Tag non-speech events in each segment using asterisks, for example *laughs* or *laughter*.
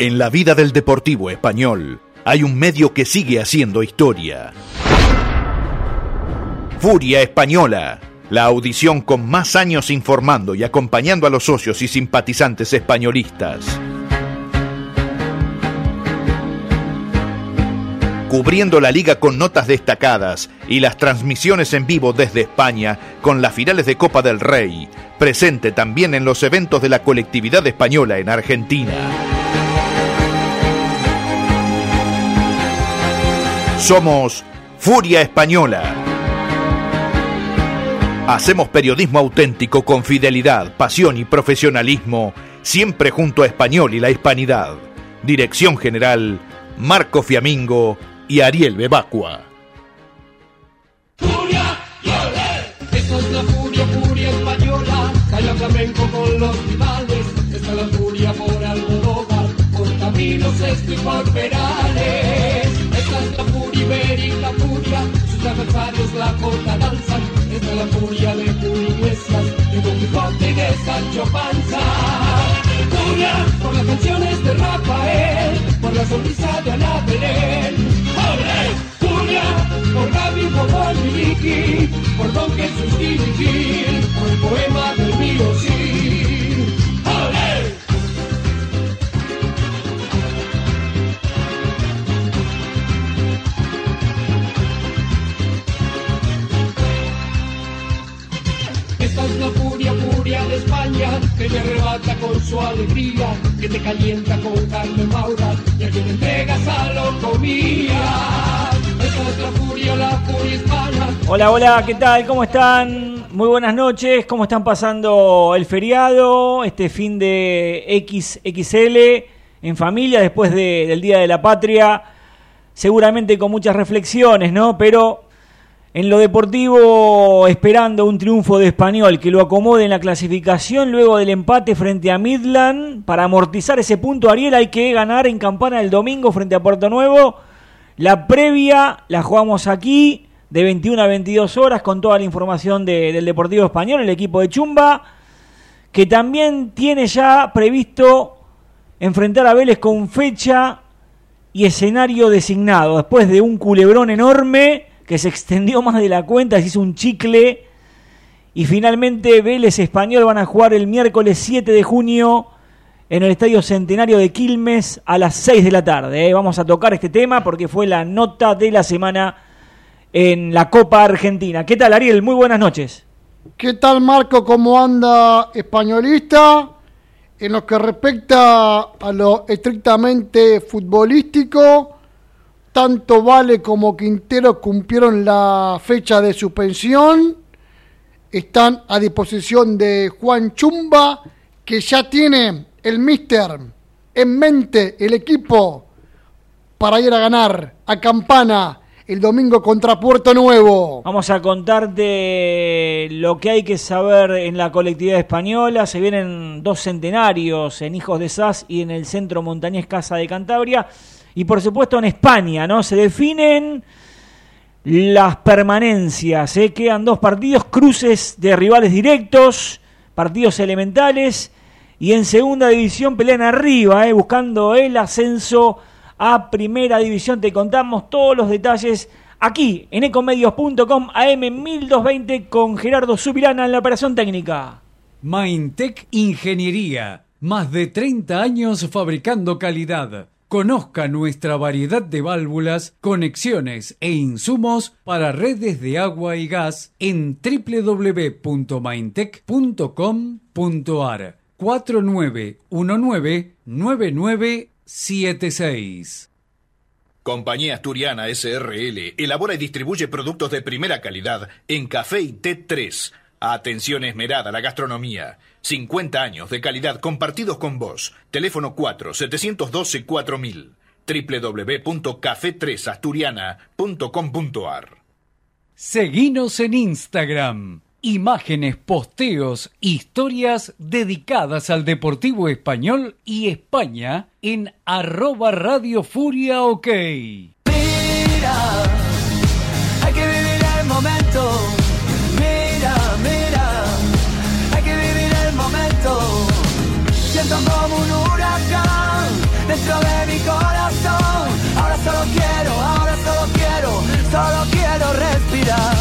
En la vida del deportivo español hay un medio que sigue haciendo historia. Furia Española, la audición con más años informando y acompañando a los socios y simpatizantes españolistas. Cubriendo la liga con notas destacadas y las transmisiones en vivo desde España con las finales de Copa del Rey, presente también en los eventos de la colectividad española en Argentina. Somos Furia Española. Hacemos periodismo auténtico con fidelidad, pasión y profesionalismo, siempre junto a Español y la Hispanidad. Dirección General, Marco Fiamingo y Ariel Bebacua. Furia, es la furia, furia española. Con los la furia por Almodóvar, por caminos por. La corta danzan. Esta es la furia de Julio Iglesias, de Don Quijote y de Sancho Panza. Furia por las canciones de Rafael, por la sonrisa de Ana Belén. ¡Ole! Furia por Gaby, y Vicky, por Don Jesús y Vigil, por el poema del mío sí. Es la furia, furia de España, que te arrebata con su alegría, que te calienta con carne maura, y a quien entregas a locomía. Es la furia, la furia hispana. Hola, hola, ¿qué tal? ¿Cómo están? Muy buenas noches. ¿Cómo están pasando el feriado? Este fin de XXL en familia después de- del Día de la Patria. Seguramente con muchas reflexiones, ¿no? Pero en lo deportivo esperando un triunfo de español que lo acomode en la clasificación luego del empate frente a Midland. Para amortizar ese punto, Ariel, hay que ganar en campana el domingo frente a Puerto Nuevo. La previa la jugamos aquí de 21 a 22 horas con toda la información de- del Deportivo Español, el equipo de Chumba, que también tiene ya previsto enfrentar a Vélez con fecha y escenario designado, después de un culebrón enorme que se extendió más de la cuenta, se hizo un chicle y finalmente Vélez Español van a jugar el miércoles 7 de junio en el Estadio Centenario de Quilmes a las 6 de la tarde. ¿eh? Vamos a tocar este tema porque fue la nota de la semana en la Copa Argentina. ¿Qué tal Ariel? Muy buenas noches. ¿Qué tal Marco? ¿Cómo anda españolista? En lo que respecta a lo estrictamente futbolístico, tanto Vale como Quintero cumplieron la fecha de suspensión. Están a disposición de Juan Chumba, que ya tiene el mister en mente el equipo para ir a ganar a Campana el domingo contra Puerto Nuevo. Vamos a contarte lo que hay que saber en la colectividad española. Se vienen dos centenarios en Hijos de Sas y en el Centro Montañés Casa de Cantabria. Y por supuesto en España, ¿no? Se definen las permanencias. ¿eh? Quedan dos partidos, cruces de rivales directos, partidos elementales. Y en segunda división pelean arriba, ¿eh? buscando el ascenso a primera división. Te contamos todos los detalles aquí en ecomedios.com AM 1220 con Gerardo Subirana en la operación técnica. Maintech Ingeniería. Más de 30 años fabricando calidad. Conozca nuestra variedad de válvulas, conexiones e insumos para redes de agua y gas en www.maintech.com.ar 4919-9976. Compañía Asturiana SRL elabora y distribuye productos de primera calidad en café y té 3. Atención esmerada la gastronomía. 50 años de calidad compartidos con vos. Teléfono 4 712 4000. www.café3asturiana.com.ar Seguinos en Instagram. Imágenes, posteos, historias dedicadas al Deportivo Español y España en arroba Radio Furia OK. Como un huracán dentro de mi corazón. Ahora solo quiero, ahora solo quiero, solo quiero respirar.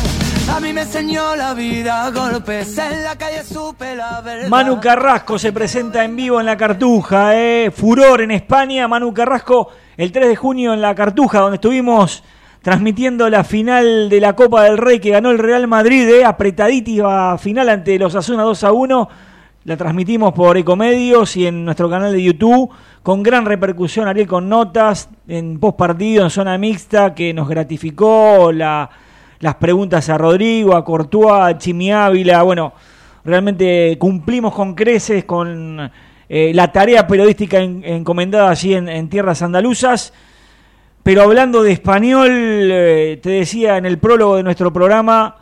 A mí me enseñó la vida, golpes en la calle supe la verdad. Manu Carrasco se presenta en vivo en la Cartuja, eh. furor en España. Manu Carrasco el 3 de junio en la Cartuja, donde estuvimos transmitiendo la final de la Copa del Rey que ganó el Real Madrid, eh. apretadísima final ante los Asuna 2 a 1. La transmitimos por Ecomedios y en nuestro canal de YouTube, con gran repercusión, Ariel, con notas en post partido, en zona mixta, que nos gratificó la las preguntas a Rodrigo, a Courtois, a Chimi Ávila. Bueno, realmente cumplimos con creces con eh, la tarea periodística en- encomendada allí en, en tierras andaluzas. Pero hablando de español, eh, te decía en el prólogo de nuestro programa,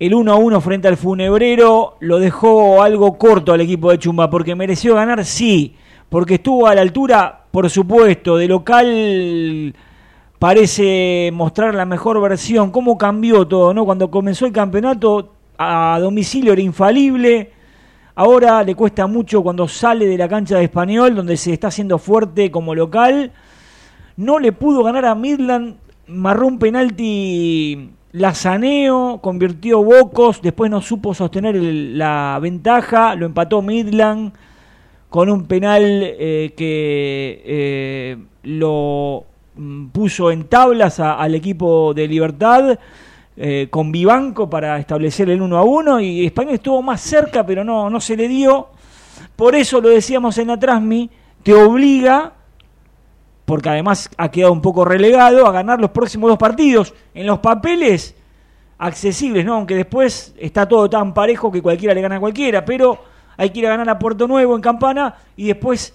el 1 a 1 frente al Funebrero lo dejó algo corto al equipo de Chumba, porque mereció ganar, sí, porque estuvo a la altura, por supuesto, de local parece mostrar la mejor versión, cómo cambió todo, ¿no? Cuando comenzó el campeonato a domicilio era infalible, ahora le cuesta mucho cuando sale de la cancha de Español, donde se está haciendo fuerte como local, no le pudo ganar a Midland, marró un penalti Lazaneo, convirtió Bocos, después no supo sostener la ventaja, lo empató Midland con un penal eh, que eh, lo mm, puso en tablas al equipo de Libertad eh, con Vivanco para establecer el 1 a 1 y España estuvo más cerca pero no, no se le dio. Por eso lo decíamos en la Transmi, te obliga porque además ha quedado un poco relegado a ganar los próximos dos partidos. En los papeles accesibles, ¿no? Aunque después está todo tan parejo que cualquiera le gana a cualquiera, pero hay que ir a ganar a Puerto Nuevo en Campana y después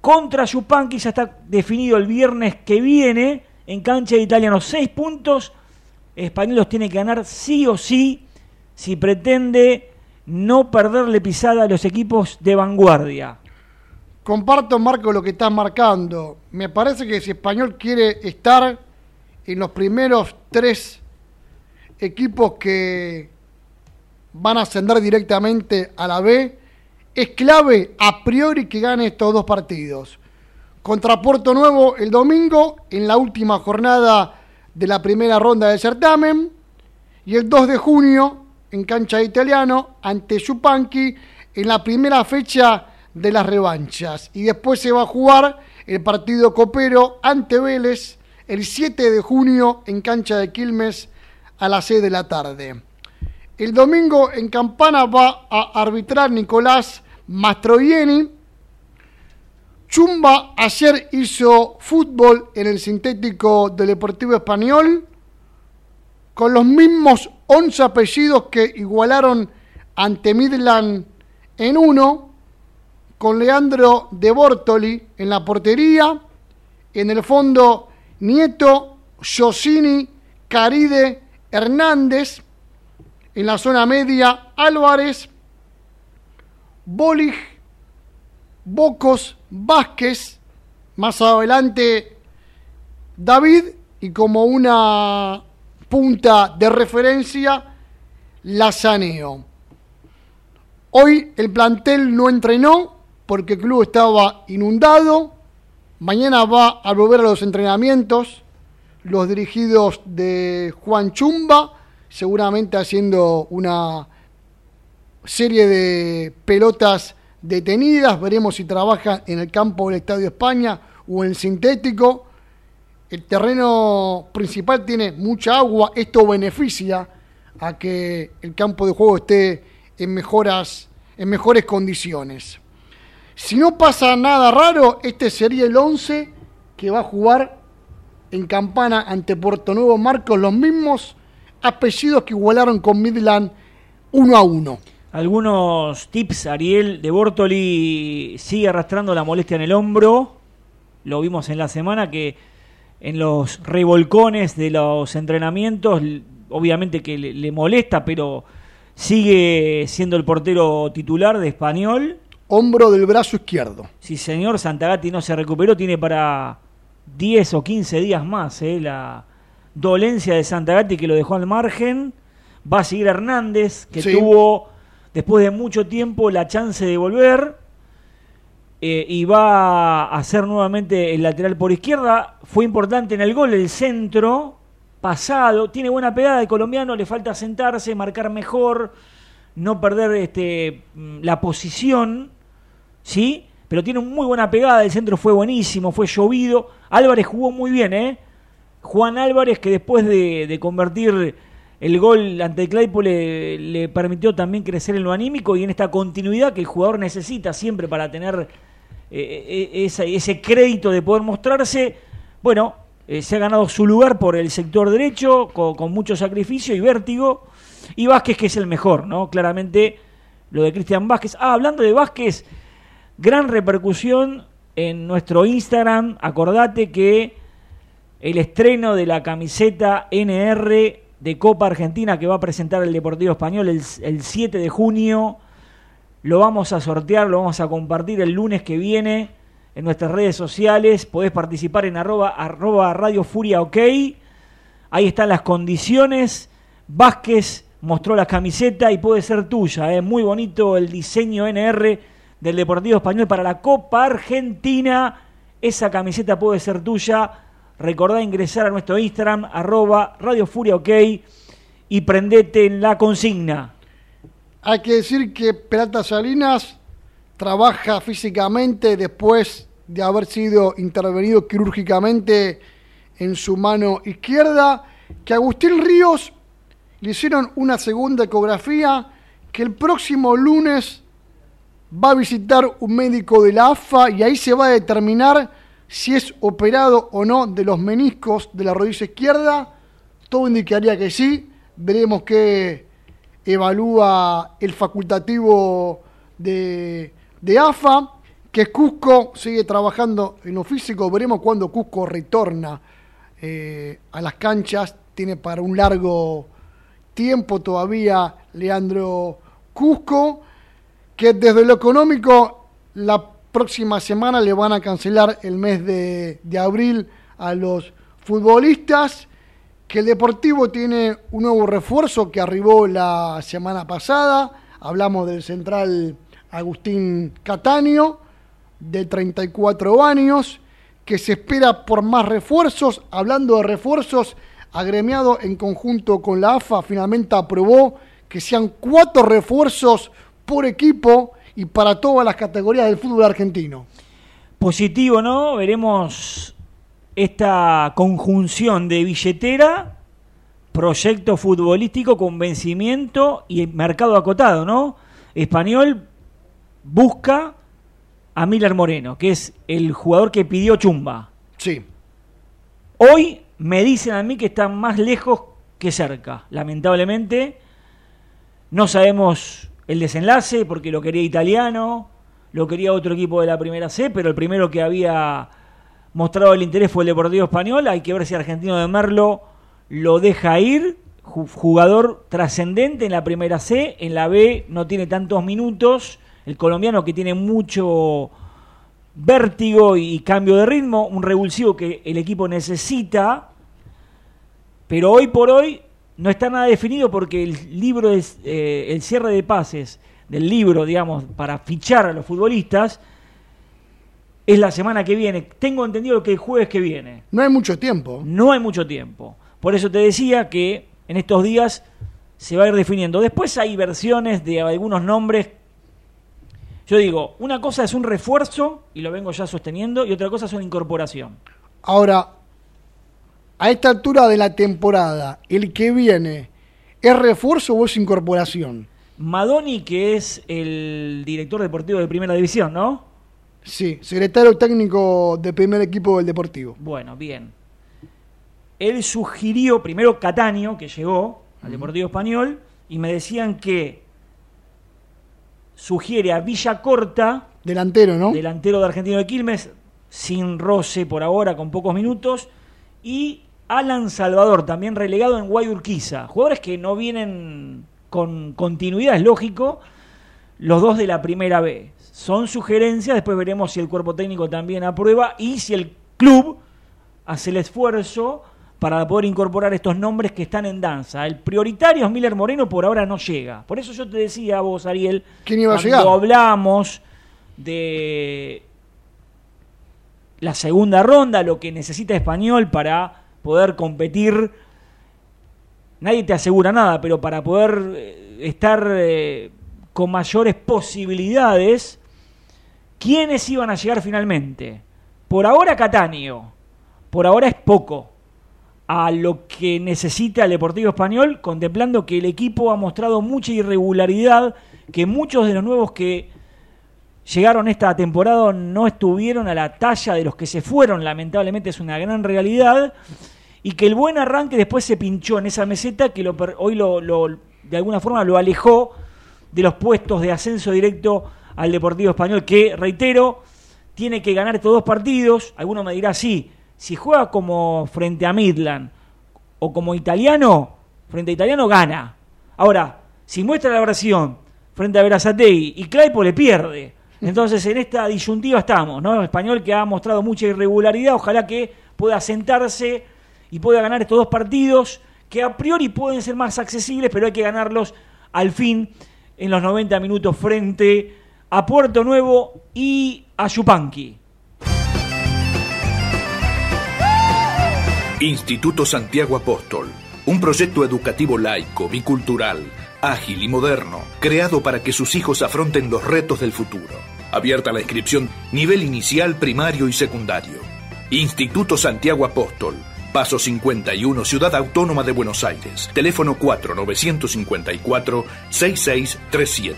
contra Yupanqui ya está definido el viernes que viene en cancha de italianos. Seis puntos, Español los tiene que ganar sí o sí si pretende no perderle pisada a los equipos de vanguardia. Comparto, Marco, lo que estás marcando. Me parece que si Español quiere estar en los primeros tres equipos que van a ascender directamente a la B, es clave a priori que gane estos dos partidos. Contra Puerto Nuevo el domingo, en la última jornada de la primera ronda del certamen, y el 2 de junio en cancha de italiano ante Yupanqui en la primera fecha de las revanchas. Y después se va a jugar el partido copero ante Vélez el 7 de junio en cancha de Quilmes a las 6 de la tarde. El domingo en Campana va a arbitrar Nicolás Mastroianni. Chumba ayer hizo fútbol en el sintético del Deportivo Español con los mismos 11 apellidos que igualaron ante Midland en uno, con Leandro de Bortoli en la portería, en el fondo Nieto, Josini, Caride, Hernández, en la zona media Álvarez, Bolig, Bocos, Vázquez, más adelante David y como una punta de referencia Lazaneo. Hoy el plantel no entrenó porque el club estaba inundado. Mañana va a volver a los entrenamientos los dirigidos de Juan Chumba, seguramente haciendo una serie de pelotas detenidas. Veremos si trabaja en el campo del Estadio España o en el sintético. El terreno principal tiene mucha agua. Esto beneficia a que el campo de juego esté en, mejoras, en mejores condiciones. Si no pasa nada raro, este sería el 11 que va a jugar en Campana ante Puerto Nuevo Marcos, los mismos apellidos que igualaron con Midland 1 a 1. Algunos tips, Ariel de Bortoli sigue arrastrando la molestia en el hombro. Lo vimos en la semana que en los revolcones de los entrenamientos, obviamente que le, le molesta, pero sigue siendo el portero titular de español. Hombro del brazo izquierdo. Si señor Santagati no se recuperó, tiene para 10 o 15 días más eh, la dolencia de Santagati que lo dejó al margen. Va a seguir Hernández, que Sí. tuvo después de mucho tiempo la chance de volver. eh, y va a ser nuevamente el lateral por izquierda. Fue importante en el gol, el centro pasado. Tiene buena pegada de colombiano, le falta sentarse, marcar mejor, no perder este, mm, la posición. ¿Sí? Pero tiene muy buena pegada, el centro fue buenísimo, fue llovido. Álvarez jugó muy bien, ¿eh? Juan Álvarez, que después de, convertir el gol ante Claypool le, le, permitió también crecer en lo anímico y en esta continuidad que el jugador necesita siempre para tener eh, eh, esa, ese crédito de poder mostrarse. Bueno, eh, se ha ganado su lugar por el sector derecho, con, con, mucho sacrificio y vértigo. Y Vázquez, que es el mejor, ¿no? Claramente lo de Cristian Vázquez. Ah, hablando de Vázquez, gran repercusión en nuestro Instagram. Acordate que el estreno de la camiseta NR de Copa Argentina que va a presentar el Deportivo Español el, el, 7 de junio. Lo vamos a sortear, lo vamos a compartir el lunes que viene en nuestras redes sociales. Podés participar en arroba, Radio Furia OK. Ahí están las condiciones. Vázquez mostró la camiseta y puede ser tuya. ¿eh? Muy bonito el diseño NR del Deportivo Español para la Copa Argentina. Esa camiseta puede ser tuya Recordá ingresar a nuestro Instagram, arroba Radio Furia OK, y prendete en la consigna. Hay que decir que Peralta Salinas trabaja físicamente después de haber sido intervenido quirúrgicamente en su mano izquierda, que Agustín Ríos le hicieron una segunda ecografía, que el próximo lunes va a visitar un médico de la AFA y ahí se va a determinar si es operado o no de los meniscos de la rodilla izquierda. Todo indicaría que sí. Veremos qué evalúa el facultativo de, de AFA. Que Cusco sigue trabajando en lo físico. Veremos cuándo Cusco retorna eh, a las canchas. Tiene para un largo tiempo todavía Leandro Cusco. Que desde lo económico la próxima semana le van a cancelar el mes de, de, abril a los futbolistas. Que el Deportivo tiene un nuevo refuerzo que arribó la semana pasada. Hablamos del central Agustín Cataño, de 34 años, que se espera por más refuerzos. Hablando de refuerzos, agremiado en conjunto con la AFA, finalmente aprobó que sean cuatro refuerzos por equipo y para todas las categorías del fútbol argentino. Positivo, ¿no? Veremos esta conjunción de billetera, proyecto futbolístico, convencimiento y mercado acotado, ¿no? Español busca a Miller Moreno, que es el jugador que pidió Chumba. Sí. Hoy me dicen a mí que están más lejos que cerca, lamentablemente. No sabemos el desenlace porque lo quería italiano, lo quería otro equipo de la primera C, pero el primero que había mostrado el interés fue el Deportivo Español. Hay que ver si Argentino de Merlo lo deja ir. Jugador trascendente en la primera C, en la B no tiene tantos minutos. El colombiano que tiene mucho vértigo y cambio de ritmo, un revulsivo que el equipo necesita. Pero hoy por hoy no está nada definido porque el libro es eh, el cierre de pases del libro, digamos, para fichar a los futbolistas es la semana que viene. Tengo entendido que el jueves que viene. No hay mucho tiempo. No hay mucho tiempo. Por eso te decía que en estos días se va a ir definiendo. Después hay versiones de algunos nombres. Yo digo, una cosa es un refuerzo, y lo vengo ya sosteniendo, y otra cosa es una incorporación. Ahora, a esta altura de la temporada, el que viene, ¿es refuerzo o es incorporación? Madoni, que es el director deportivo de Primera División, ¿no? Sí, secretario técnico de primer equipo del Deportivo. Bueno, bien. Él sugirió, primero Cataño, que llegó al Deportivo Español, y me decían que sugiere a Villa Corta, delantero, ¿no? Delantero de Argentino de Quilmes, sin roce por ahora, con pocos minutos, y Alan Salvador, también relegado en Guayurquiza. Jugadores que no vienen con continuidad, es lógico. Los dos de la primera B. Son sugerencias, después veremos si el cuerpo técnico también aprueba y si el club hace el esfuerzo para poder incorporar estos nombres que están en danza. El prioritario es Miller Moreno, por ahora no llega. Por eso yo te decía a vos, Ariel, ¿Quién iba a cuando llegar? hablamos de la segunda ronda, lo que necesita Español para poder competir. Nadie te asegura nada, pero para poder eh, estar eh, con mayores posibilidades, ¿quiénes iban a llegar finalmente? Por ahora Catania, por ahora es poco a lo que necesita el Deportivo Español, contemplando que el equipo ha mostrado mucha irregularidad, que muchos de los nuevos que llegaron esta temporada no estuvieron a la talla de los que se fueron, lamentablemente es una gran realidad, y que el buen arranque después se pinchó en esa meseta que lo, hoy lo, de alguna forma lo alejó de los puestos de ascenso directo al Deportivo Español, que, reitero, tiene que ganar estos dos partidos. Alguno me dirá, sí, si juega como frente a Midland o como italiano, frente a italiano gana. Ahora, si muestra la versión frente a Verazatei y Claipo le pierde. Entonces en esta disyuntiva estamos, ¿no? Español que ha mostrado mucha irregularidad, ojalá que pueda sentarse y pueda ganar estos dos partidos que a priori pueden ser más accesibles, pero hay que ganarlos al fin en los 90 minutos frente a Puerto Nuevo y a Yupanqui. Instituto Santiago Apóstol, un proyecto educativo laico, bicultural, ágil y moderno, creado para que sus hijos afronten los retos del futuro. Abierta la inscripción nivel inicial, primario y secundario. Instituto Santiago Apóstol, Paso 51, Ciudad Autónoma de Buenos Aires. Teléfono 4954-6637.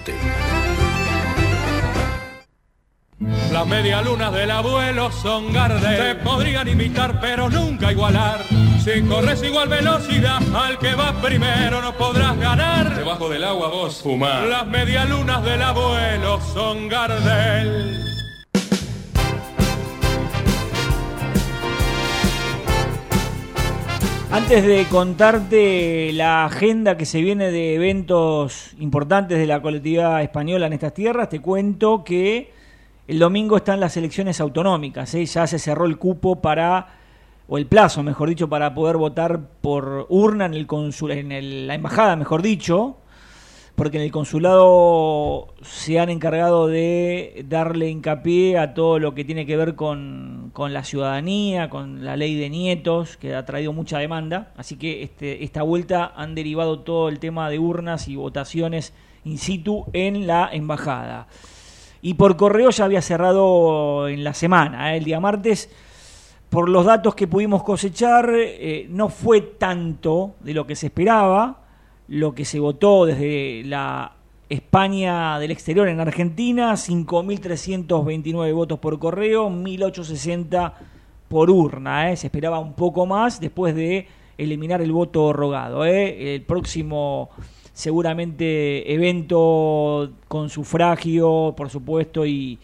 Las medialunas del abuelo son Gardel. Te podrían imitar, pero nunca igualar. Si corres igual velocidad al que va primero, no podrás ganar. Debajo del agua vos fumar. Las medialunas del abuelo son Gardel. Antes de contarte la agenda que se viene de eventos importantes de la colectividad española en estas tierras, te cuento que el domingo están las elecciones autonómicas, ¿eh? ya se cerró el cupo para, o el plazo, mejor dicho, para poder votar por urna en, el consul, en la embajada, mejor dicho, porque en el consulado se han encargado de darle hincapié a todo lo que tiene que ver con, la ciudadanía, con la ley de nietos, que ha traído mucha demanda. Así que este, esta vuelta han derivado todo el tema de urnas y votaciones in situ en la embajada. Y por correo ya había cerrado en la semana, ¿eh? el día martes. Por los datos que pudimos cosechar, eh, no fue tanto de lo que se esperaba lo que se votó desde la España del exterior en Argentina, 5.329 votos por correo, 1.860 por urna. ¿eh? Se esperaba un poco más después de eliminar el voto rogado. ¿eh? El próximo seguramente evento con sufragio, por supuesto, y,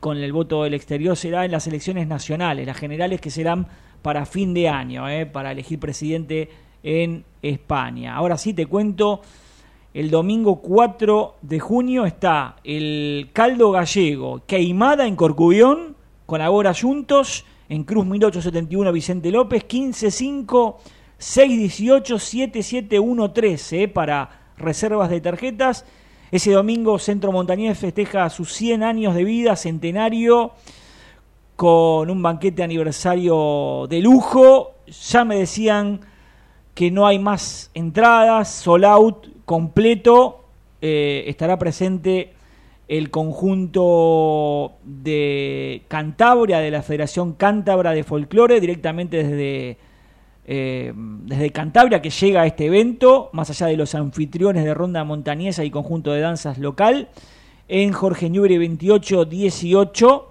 con el voto del exterior será en las elecciones nacionales, las generales que serán para fin de año, ¿eh? para elegir presidente en España. Ahora sí te cuento, el domingo 4 de junio está el caldo gallego Queimada en Corcubión, con Agora Juntos, en Cruz 1871 Vicente López, 155 618 7713 para reservas de tarjetas. Ese domingo Centro Montañés festeja sus 100 años de vida, centenario, con un banquete aniversario de lujo. Ya me decían que no hay más entradas, sold out completo, eh, estará presente el conjunto de Cantabria, de la Federación Cántabra de Folclore, directamente desde, eh, desde Cantabria que llega a este evento, más allá de los anfitriones de Ronda Montañesa y conjunto de danzas local, en Jorge Ñubre 28-18.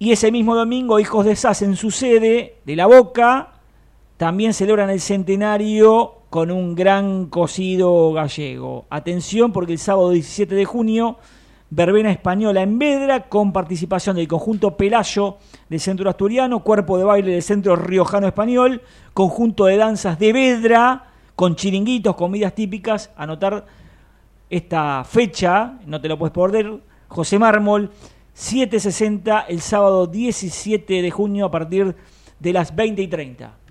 Y ese mismo domingo, Hijos de Sas en su sede de La Boca, también celebran el centenario con un gran cocido gallego. Atención porque el sábado 17 de junio, verbena española en Vedra con participación del conjunto Pelayo del Centro Asturiano, cuerpo de baile del Centro Riojano Español, conjunto de danzas de Vedra con chiringuitos, comidas típicas. Anotar esta fecha, no te lo puedes perder, José Mármol, 7.60 el sábado 17 de junio a partir de las 20 y 30.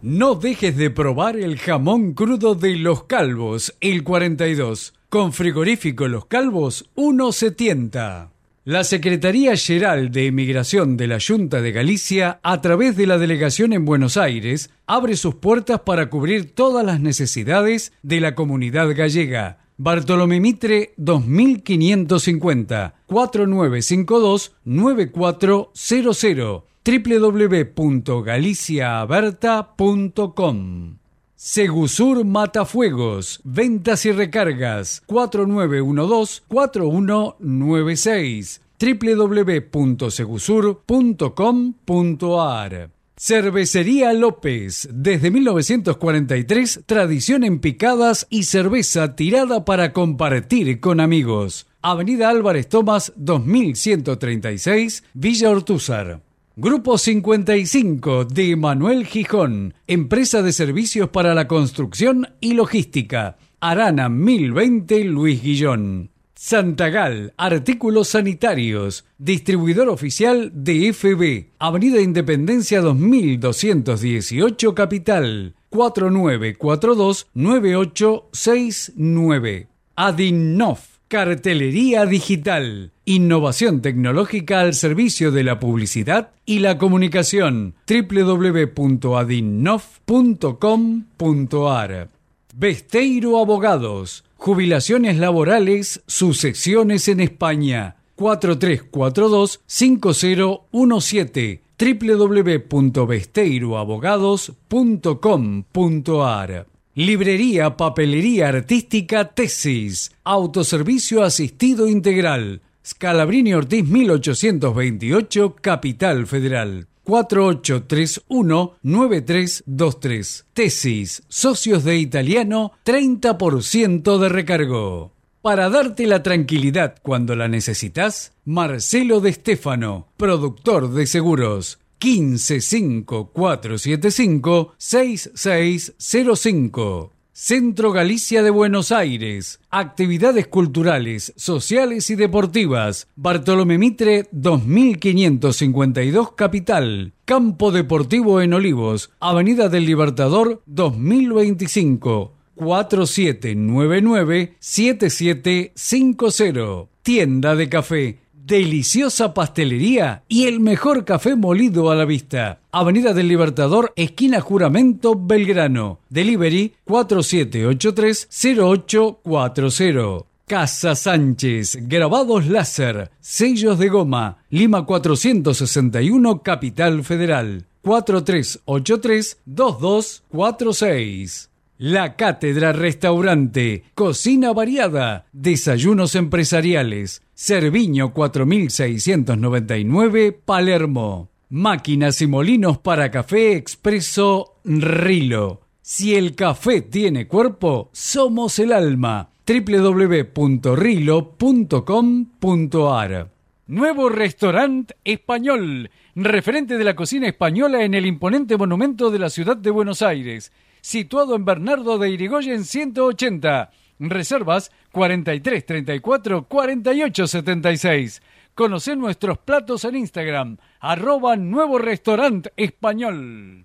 No dejes de probar el jamón crudo de Los Calvos, el 42. Con frigorífico Los Calvos, 1.70. La Secretaría General de Emigración de la Junta de Galicia, a través de la delegación en Buenos Aires, abre sus puertas para cubrir todas las necesidades de la comunidad gallega. Bartolomé Mitre 2550 4952 9400 www.galiciaaberta.com Segusur Matafuegos, ventas y recargas. 4912-4196 www.segusur.com.ar Cervecería López, desde 1943, tradición en picadas y cerveza tirada para compartir con amigos. Avenida Álvarez Tomás 2136, Villa Ortúzar. Grupo 55 de Manuel Gijón, empresa de servicios para la construcción y logística. Arana 1020 Luis Guillón. Santagal, artículos sanitarios, distribuidor oficial de FB, Avenida Independencia 2218 Capital, 4942-9869. Adinnof, cartelería digital, innovación tecnológica al servicio de la publicidad y la comunicación, www.adinnof.com.ar. Besteiro Abogados, jubilaciones laborales, sucesiones en España. 4342-5017 www.besteiroabogados.com.ar Librería Papelería Artística Tesis. Autoservicio Asistido Integral Scalabrini Ortiz 1828 Capital Federal 4831-9323. Tesis, socios de italiano, 30% de recargo. Para darte la tranquilidad cuando la necesitas, Marcelo de Stefano, productor de seguros. 155475-6605. Centro Galicia de Buenos Aires. Actividades culturales, sociales y deportivas. Bartolomé Mitre 2552 Capital. Campo Deportivo en Olivos. Avenida del Libertador 2025. 4799-7750. Tienda de café deliciosa pastelería y el mejor café molido a la vista. Avenida del Libertador, esquina Juramento, Belgrano. Delivery 4783-0840. Casa Sánchez, grabados láser, sellos de goma, Lima 461, Capital Federal. 4383-2246. La Cátedra Restaurante, cocina variada, desayunos empresariales, Cerviño 4699, Palermo. Máquinas y molinos para café expreso Rilo. Si el café tiene cuerpo, somos el alma. www.rilo.com.ar Nuevo restaurante español, referente de la cocina española en el imponente monumento de la ciudad de Buenos Aires situado en Bernardo de Irigoyen 180. Reservas 43 34 48 76. Conoce nuestros platos en Instagram, arroba nuevo restaurante español.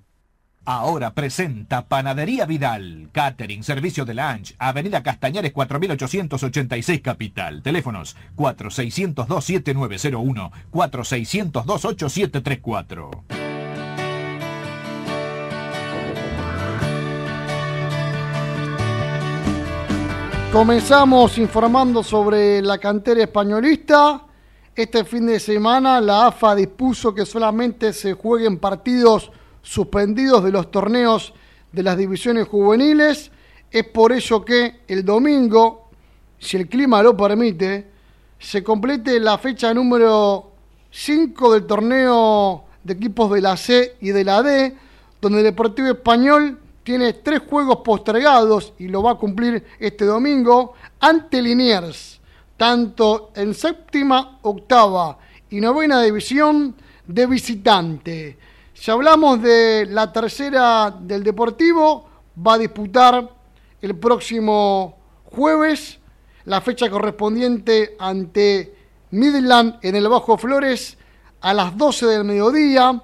Ahora presenta Panadería Vidal, Catering, Servicio de Lunch, Avenida Castañares 4886 Capital. Teléfonos 4602-7901, 4602-8734. Comenzamos informando sobre la cantera españolista. Este fin de semana la AFA dispuso que solamente se jueguen partidos suspendidos de los torneos de las divisiones juveniles. Es por ello que el domingo, si el clima lo permite, se complete la fecha número 5 del torneo de equipos de la C y de la D, donde el Deportivo Español tiene tres juegos postergados y lo va a cumplir este domingo ante Liniers, tanto en séptima, octava y novena división de visitante. Si hablamos de la tercera del Deportivo, va a disputar el próximo jueves la fecha correspondiente ante Midland en el Bajo Flores a las 12 del mediodía.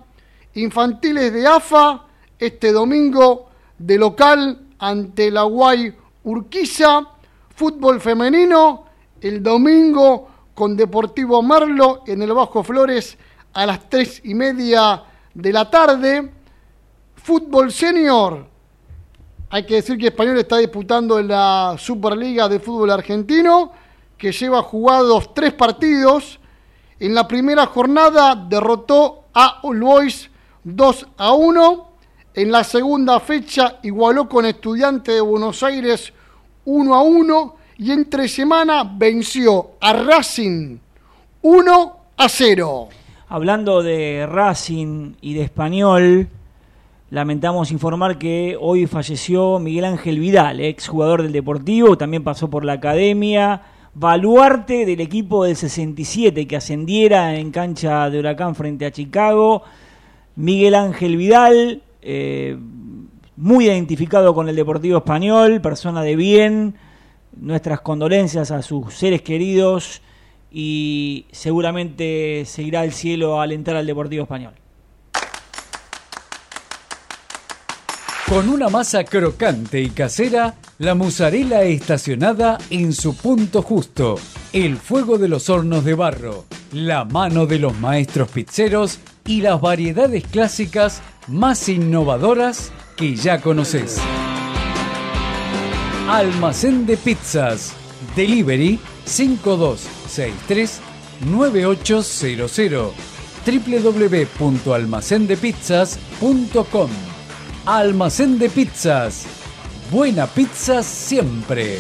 Infantiles de AFA este domingo de local ante la Guay Urquiza, fútbol femenino, el domingo con Deportivo Merlo en el Bajo Flores a las tres y media de la tarde. Fútbol Senior. Hay que decir que Español está disputando en la Superliga de Fútbol Argentino, que lleva jugados tres partidos. En la primera jornada derrotó a All Boys 2 a 1. En la segunda fecha igualó con Estudiante de Buenos Aires 1 a 1 y entre semana venció a Racing 1 a 0. Hablando de Racing y de Español, lamentamos informar que hoy falleció Miguel Ángel Vidal, ex jugador del Deportivo, también pasó por la academia, baluarte del equipo del 67 que ascendiera en cancha de Huracán frente a Chicago. Miguel Ángel Vidal, eh, muy identificado con el Deportivo Español, persona de bien, nuestras condolencias a sus seres queridos y seguramente seguirá al cielo al entrar al Deportivo Español. Con una masa crocante y casera, la mozzarella estacionada en su punto justo, el fuego de los hornos de barro, la mano de los maestros pizzeros y las variedades clásicas más innovadoras que ya conoces. Almacén de pizzas. Delivery 5263 9800 www.almacendepizzas.com Almacén de pizzas. Buena pizza siempre.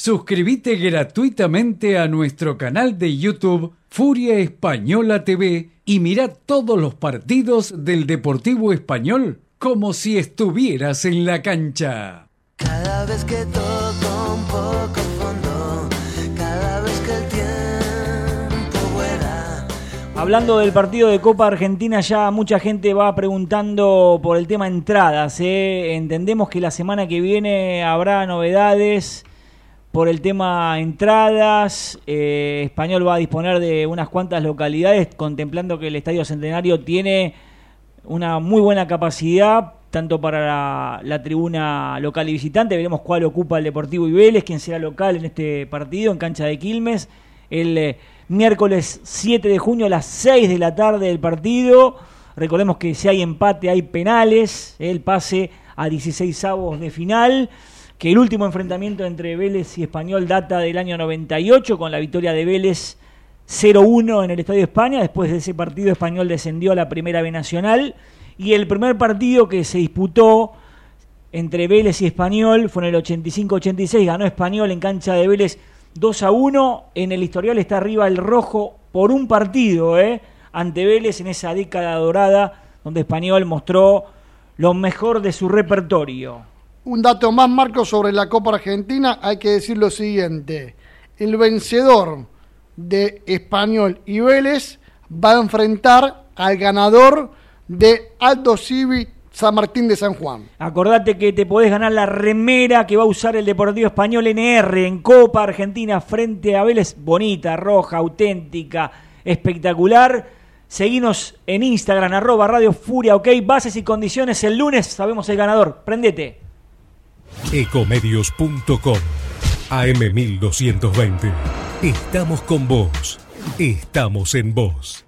Suscríbete gratuitamente a nuestro canal de YouTube Furia Española TV y mira todos los partidos del Deportivo Español como si estuvieras en la cancha. Cada vez que toco un poco fondo, cada vez que el tiempo vuela. Hablando del partido de Copa Argentina, ya mucha gente va preguntando por el tema entradas. ¿eh? Entendemos que la semana que viene habrá novedades por el tema entradas. Eh, Español va a disponer de unas cuantas localidades, contemplando que el Estadio Centenario tiene una muy buena capacidad, tanto para la, tribuna local y visitante. Veremos cuál ocupa el Deportivo y Vélez, quién será local en este partido, en cancha de Quilmes. El eh, miércoles 7 de junio a las 6 de la tarde del partido. Recordemos que si hay empate hay penales, el pase a 16 avos de final que el último enfrentamiento entre Vélez y Español data del año 98 con la victoria de Vélez 0-1 en el Estadio España. Después de ese partido Español descendió a la Primera B Nacional y el primer partido que se disputó entre Vélez y Español fue en el 85-86, ganó Español en cancha de Vélez 2 a 1. En el historial está arriba el rojo por un partido, ¿eh? ante Vélez en esa década dorada donde Español mostró lo mejor de su repertorio. Un dato más, Marco, sobre la Copa Argentina, hay que decir lo siguiente. El vencedor de Español y Vélez va a enfrentar al ganador de Aldo Civi San Martín de San Juan. Acordate que te podés ganar la remera que va a usar el Deportivo Español NR en Copa Argentina frente a Vélez. Bonita, roja, auténtica, espectacular. Seguinos en Instagram, arroba Radio Furia, ok. Bases y condiciones el lunes, sabemos el ganador. Prendete. Ecomedios.com AM1220. Estamos con vos. Estamos en vos.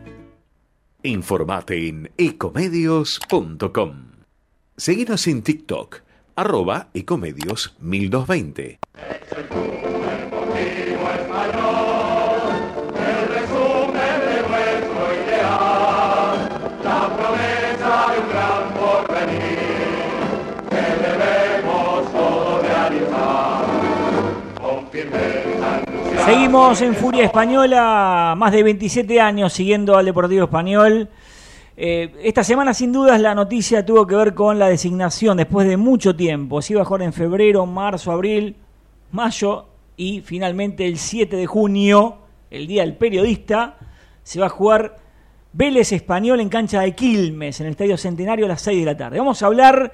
Informate en ecomedios.com. Seguinos en TikTok, arroba ecomedios 1220. Seguimos en Furia Española, más de 27 años siguiendo al Deportivo Español. Eh, esta semana, sin dudas, la noticia tuvo que ver con la designación después de mucho tiempo. Se iba a jugar en febrero, marzo, abril, mayo y finalmente el 7 de junio, el día del periodista, se va a jugar Vélez Español en cancha de Quilmes, en el Estadio Centenario a las 6 de la tarde. Vamos a hablar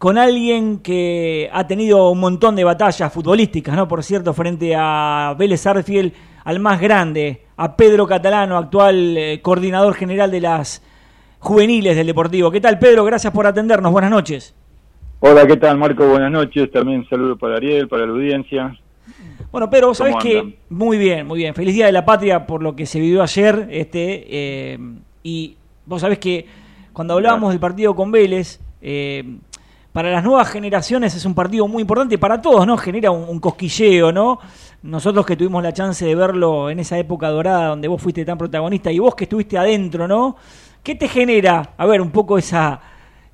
con alguien que ha tenido un montón de batallas futbolísticas, ¿no? Por cierto, frente a Vélez Arfiel, al más grande, a Pedro Catalano, actual eh, coordinador general de las juveniles del Deportivo. ¿Qué tal, Pedro? Gracias por atendernos. Buenas noches. Hola, ¿qué tal, Marco? Buenas noches. También saludo para Ariel, para la audiencia. Bueno, Pedro, vos sabés que muy bien, muy bien. Feliz Día de la Patria por lo que se vivió ayer. este eh, Y vos sabés que cuando hablábamos del partido con Vélez, eh, para las nuevas generaciones es un partido muy importante, para todos, ¿no? Genera un, cosquilleo, ¿no? Nosotros que tuvimos la chance de verlo en esa época dorada donde vos fuiste tan protagonista y vos que estuviste adentro, ¿no? ¿Qué te genera, a ver, un poco esa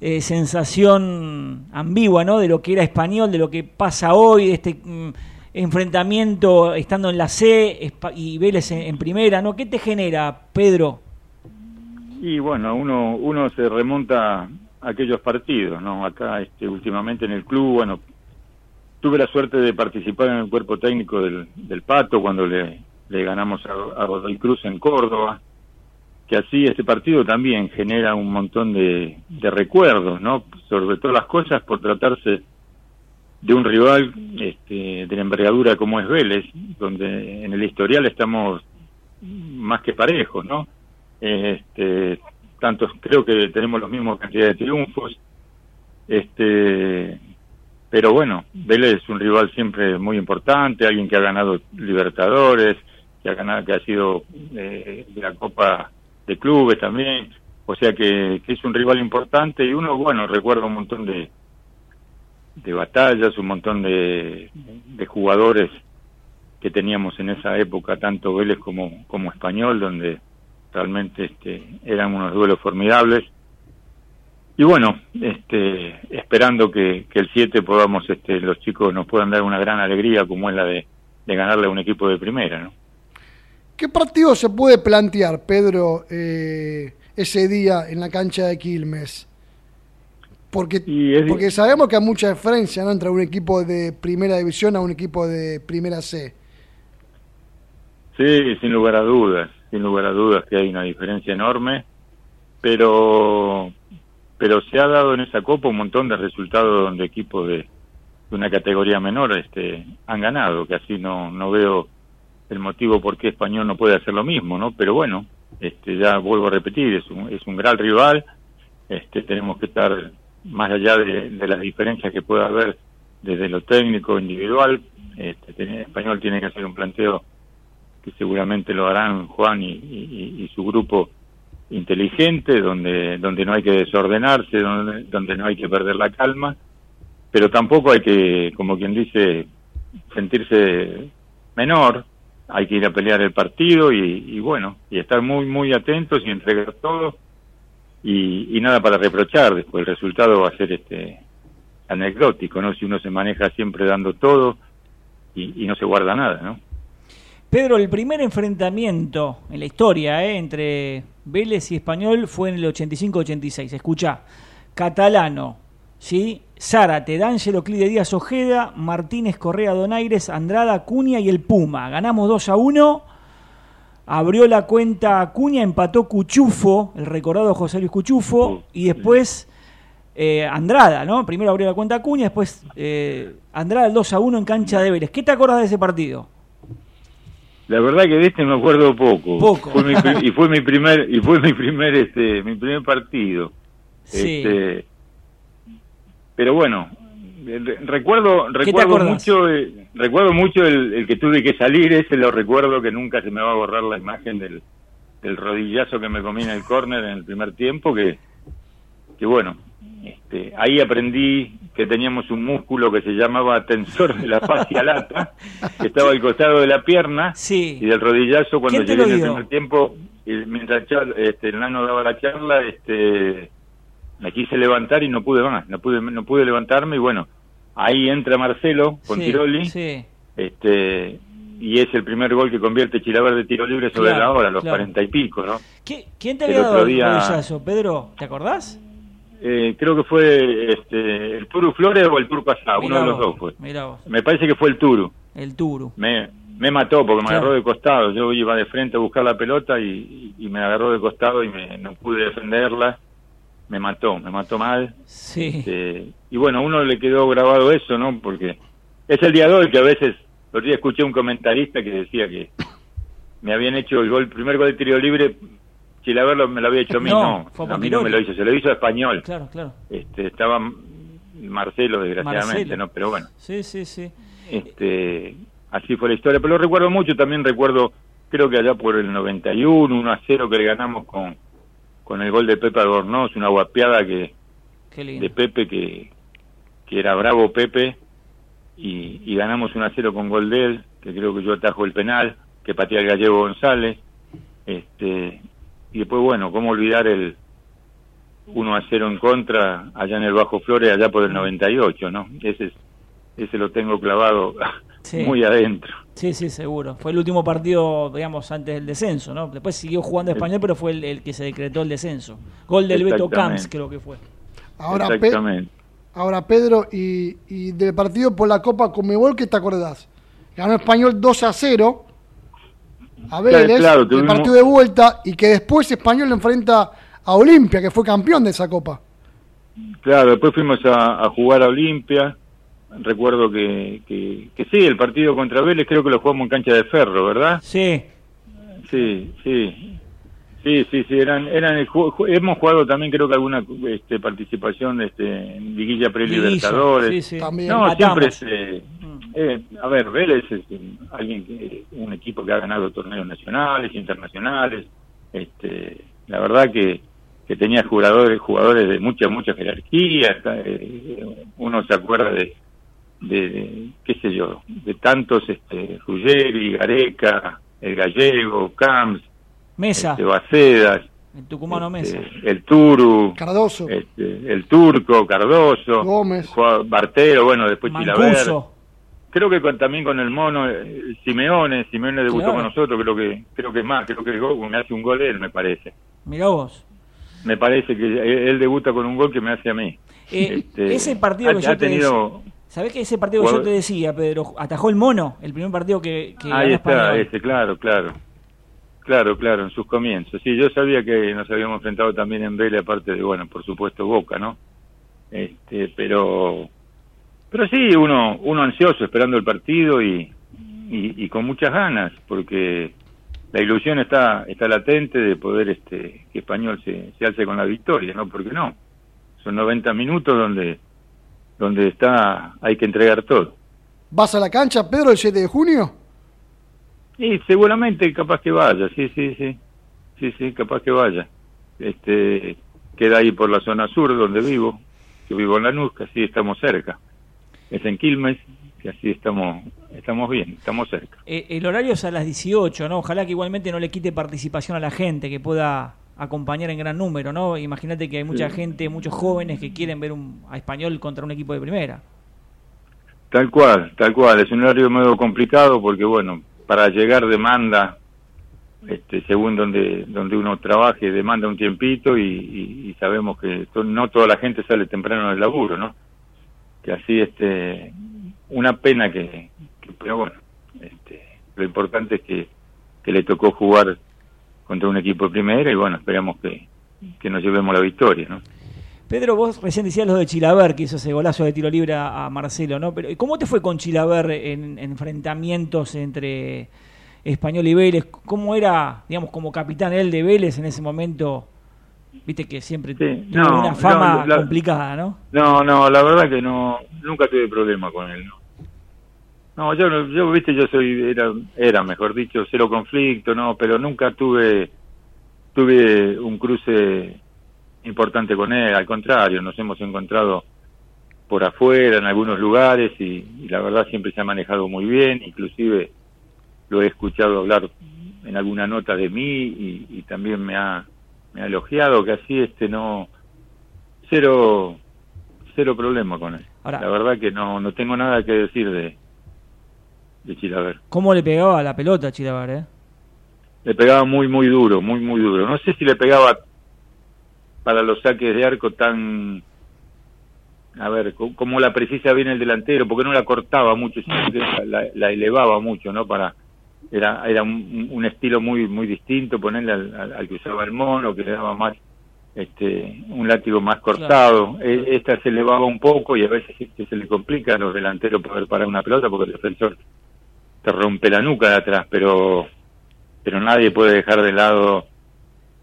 eh, sensación ambigua, ¿no? De lo que era español, de lo que pasa hoy, de este mm, enfrentamiento estando en la C y Vélez en, en, primera, ¿no? ¿Qué te genera, Pedro? Y bueno, uno, uno se remonta aquellos partidos, ¿no? Acá, este, últimamente en el club, bueno, tuve la suerte de participar en el cuerpo técnico del, del Pato cuando le, ganamos a, a Godoy Cruz en Córdoba que así este partido también genera un montón de, de, recuerdos, ¿no? Sobre todas las cosas por tratarse de un rival este, de la envergadura como es Vélez, donde en el historial estamos más que parejos, ¿no? Este, tantos, creo que tenemos los mismos cantidad de triunfos, este, pero bueno, Vélez es un rival siempre muy importante, alguien que ha ganado Libertadores, que ha ganado, que ha sido eh, de la Copa de clubes también, o sea que, es un rival importante y uno, bueno, recuerda un montón de, de batallas, un montón de, de jugadores que teníamos en esa época, tanto Vélez como, como Español, donde realmente este, eran unos duelos formidables. Y bueno, este, esperando que, que el 7 podamos, este, los chicos nos puedan dar una gran alegría como es la de, de ganarle a un equipo de primera, ¿no? ¿Qué partido se puede plantear, Pedro, eh, ese día en la cancha de Quilmes? Porque, es... porque sabemos que hay mucha diferencia ¿no? entre un equipo de primera división a un equipo de primera C. Sí, sin lugar a dudas, sin lugar a dudas que hay una diferencia enorme, pero pero se ha dado en esa copa un montón de resultados donde equipos de, una categoría menor este han ganado, que así no no veo el motivo por qué Español no puede hacer lo mismo, ¿no? Pero bueno, este, ya vuelvo a repetir, es un, es un gran rival, este, tenemos que estar más allá de, de las diferencias que pueda haber desde lo técnico individual, este, Español tiene que hacer un planteo que seguramente lo harán Juan y, su grupo inteligente, donde, donde no hay que desordenarse, donde, donde no hay que perder la calma, pero tampoco hay que, como quien dice, sentirse menor, hay que ir a pelear el partido y, y, bueno, y estar muy, muy atentos y entregar todo y, y, nada para reprochar, después el resultado va a ser este anecdótico, ¿no? Si uno se maneja siempre dando todo y no se guarda nada, ¿no? Pedro, el primer enfrentamiento en la historia ¿eh? entre Vélez y Español fue en el 85-86. Escucha, Catalano, ¿sí? Zárate, D'Angelo, Clide Díaz Ojeda, Martínez Correa Donaires, Andrada Acuña y el Puma. Ganamos 2 a 1. Abrió la cuenta Acuña, empató Cuchufo, el recordado José Luis Cuchufo, y después eh, Andrada, ¿no? Primero abrió la cuenta Acuña, después eh, Andrada el 2 a 1 en cancha de Vélez. ¿Qué te acuerdas de ese partido? La verdad que de este me acuerdo poco. Poco. Fue mi, y fue mi primer y fue mi primer este mi primer partido. Sí. Este, pero bueno, recuerdo recuerdo mucho eh, recuerdo mucho el, el, que tuve que salir ese lo recuerdo que nunca se me va a borrar la imagen del, del rodillazo que me comí en el córner en el primer tiempo que que bueno este, ahí aprendí que teníamos un músculo que se llamaba tensor de la fascia lata *laughs* que estaba al costado de la pierna sí. y del rodillazo cuando llegué en el primer tiempo y mientras este, el nano daba la charla este me quise levantar y no pude más, no pude, no pude levantarme y bueno, ahí entra Marcelo con sí, Tiroli, sí. este y es el primer gol que convierte Chilaver de tiro libre sobre Claro, la hora, a los claro. cuarenta y pico, ¿no? ¿Qui- ¿Quién te El había dado otro el día- golazo, Pedro? ¿Te acordás? Eh, creo que fue este, el Turu Flores o el Turco Asá, uno de los dos fue. Me parece que fue el Turu. El Turu. Me, me mató porque me Claro. agarró de costado. Yo iba de frente a buscar la pelota y, y me agarró de costado y me, no pude defenderla. Me mató, me mató mal. Sí. Este, y bueno, a uno le quedó grabado eso, ¿no? Porque es el día de hoy que a veces, el otro día escuché un comentarista que decía que me habían hecho el gol, el primer gol de tiro libre, Chilaver lo- me lo había hecho a mí, No, no, a mí no me lo hizo, se lo hizo a Español. Claro, claro. Este, estaba Marcelo, desgraciadamente, Marcelo. ¿no? Pero bueno, Sí, sí, sí. este, así fue la historia. Pero lo recuerdo mucho, también recuerdo, creo que allá por el 91, 1 a 0 que le ganamos con, con el gol de Pepe Albornoz, una guapeada que de Pepe que, que era bravo Pepe y, y ganamos 1 a 0 con gol de él, que creo que yo atajo el penal, que patea el gallego González. Este, y después, bueno, cómo olvidar el 1 a 0 en contra allá en el Bajo Flores, allá por el 98, ¿no? Ese, es- ese lo tengo clavado *laughs* Sí. muy adentro. Sí, sí, seguro. Fue el último partido, digamos, antes del descenso, ¿no? Después siguió jugando español, pero fue el, el que se decretó el descenso. Gol del Beto. Camps, creo que fue. Ahora, Pe- ahora Pedro, y, y del partido por la Copa Conmebol, ¿qué te acordás? Ganó Español 2 a 0 a Vélez, claro, el tuvimos- partido de vuelta, y que después Español le enfrenta a Olimpia, que fue campeón de esa Copa. Claro, después fuimos a, a jugar a Olimpia. Recuerdo que, que, que sí, el partido contra Vélez creo que lo jugamos en cancha de ferro, ¿verdad? Sí. Sí, sí. Sí, sí, sí, eran, eran hemos jugado también creo que alguna este, participación este, en liguilla pre-libertadores. Sí, sí. También. No, siempre es, eh, eh, a ver, Vélez es alguien que, un equipo que ha ganado torneos nacionales, internacionales, este, la verdad que, que tenía jugadores, jugadores de mucha, mucha jerarquía, está, eh, uno se acuerda de, de, de, qué sé yo, de tantos, este, Ruggeri, Gareca, el Gallego, Camps, Mesa, este, Bacedas, el tucumano Mesa. este, el Turu, Cardoso, este, el Turco, Cardoso, Gómez. Bartero, bueno, después Chilaver. Creo que con- también con el mono eh, Simeone, Simeone debutó Claro. con nosotros, creo que creo que es más, creo que el gol- me hace un gol él, me parece. Mirá vos. Me parece que él, él debuta con un gol que me hace a mí. Eh, Este, ese partido ha, que yo ha te tenido ¿Sabés que ese partido que yo te decía, Pedro? Atajó el mono, el primer partido que, que Ahí está, Español. ese, claro, claro. Claro, claro, en sus comienzos. Sí, yo sabía que nos habíamos enfrentado también en Vélez, aparte de, bueno, por supuesto, Boca, ¿no? Este, pero, pero sí, uno, uno ansioso esperando el partido y, y, con muchas ganas, porque la ilusión está, está latente de poder, este, que Español se, se alce con la victoria, ¿no? Porque no. Son 90 minutos donde, donde está, hay que entregar todo. ¿Vas a la cancha, Pedro, el 7 de junio? Y seguramente capaz que vaya, sí, sí, sí. Sí, sí, capaz que vaya. Este, queda ahí por la zona sur donde vivo. Yo vivo en Lanús, que así estamos cerca. Es en Quilmes, que así estamos estamos bien, estamos cerca. Eh, el horario es a las 18, ¿no? Ojalá que igualmente no le quite participación a la gente, que pueda acompañar en gran número, ¿no? Imagínate que hay mucha Sí. gente, muchos jóvenes que quieren ver un, a español contra un equipo de primera. Tal cual, tal cual. Es un horario medio complicado porque, bueno, para llegar demanda, este, según donde, donde uno trabaje, demanda un tiempito y, y- y sabemos que no toda la gente sale temprano del laburo, ¿no? Que así, este, una pena que, que- pero bueno, este, lo importante es que, que le tocó jugar contra un equipo de primera y bueno, esperamos que, que nos llevemos la victoria, ¿no? Pedro, vos recién decías lo de Chilaver, que hizo ese golazo de tiro libre a, Marcelo, ¿no? Pero ¿y ¿cómo te fue con Chilaver en, en enfrentamientos entre Español y Vélez? ¿Cómo era, digamos, como capitán él de Vélez en ese momento? Viste que siempre Sí, tuvo no, una fama no, la- complicada, ¿no? No, no, la verdad que no, nunca tuve problema con él. No, no yo, yo, viste, yo soy, era, era, mejor dicho, cero conflicto, no, pero nunca tuve, tuve un cruce importante con él, al contrario, nos hemos encontrado por afuera, en algunos lugares, y, y la verdad siempre se ha manejado muy bien, inclusive lo he escuchado hablar en alguna nota de mí y, y también me ha, me ha elogiado que así este no cero cero problema con él Ahora- la verdad que no no tengo nada que decir de de Chilaver. ¿Cómo le pegaba la pelota a Chilaver, eh? Le pegaba muy, muy duro, muy, muy duro. No sé si le pegaba para los saques de arco tan... A ver, como la precisa bien el delantero, porque no la cortaba mucho, sino que la, la- elevaba mucho, ¿no? Para Era, era un, un estilo muy muy distinto, ponerle al, al- al que usaba el mono, que le daba más este un látigo más cortado. E- Esta se elevaba un poco y a veces este, se le complica a los delanteros poder parar una pelota porque el defensor te rompe la nuca de atrás, pero pero nadie puede dejar de lado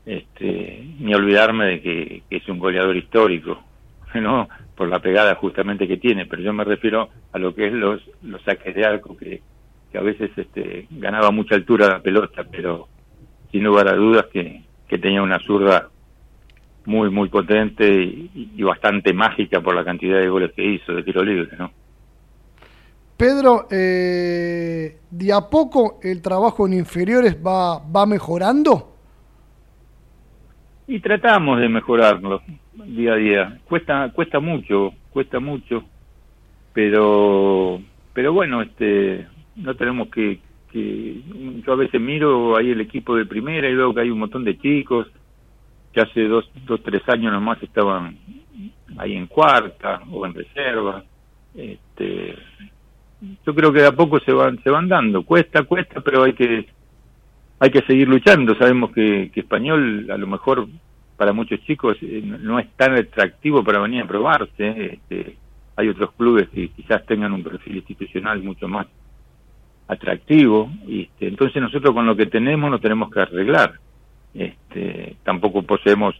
este ni olvidarme de que, es un goleador histórico, *laughs* ¿no? Por la pegada justamente que tiene, pero yo me refiero a lo que es los los saques de arco que, que a veces este ganaba mucha altura la pelota, pero sin lugar a dudas que, que tenía una zurda muy muy potente y, y bastante mágica por la cantidad de goles que hizo de tiro libre, ¿no? Pedro, eh, de a poco el trabajo en inferiores va, va mejorando. Y tratamos de mejorarlo día a día. Cuesta cuesta mucho, cuesta mucho, pero pero bueno, este no tenemos que, que yo a veces miro ahí el equipo de primera y veo que hay un montón de chicos que hace dos, dos tres años nomás estaban ahí en cuarta o en reserva. Este, yo creo que de a poco se van se van dando. Cuesta, cuesta, pero hay que hay que seguir luchando. Sabemos que, que español a lo mejor para muchos chicos eh, no- es tan atractivo para venir a probarse. ¿eh? Este, hay otros clubes que quizás tengan un perfil institucional mucho más atractivo. Este, entonces nosotros con lo que tenemos nos tenemos que arreglar. Este, tampoco poseemos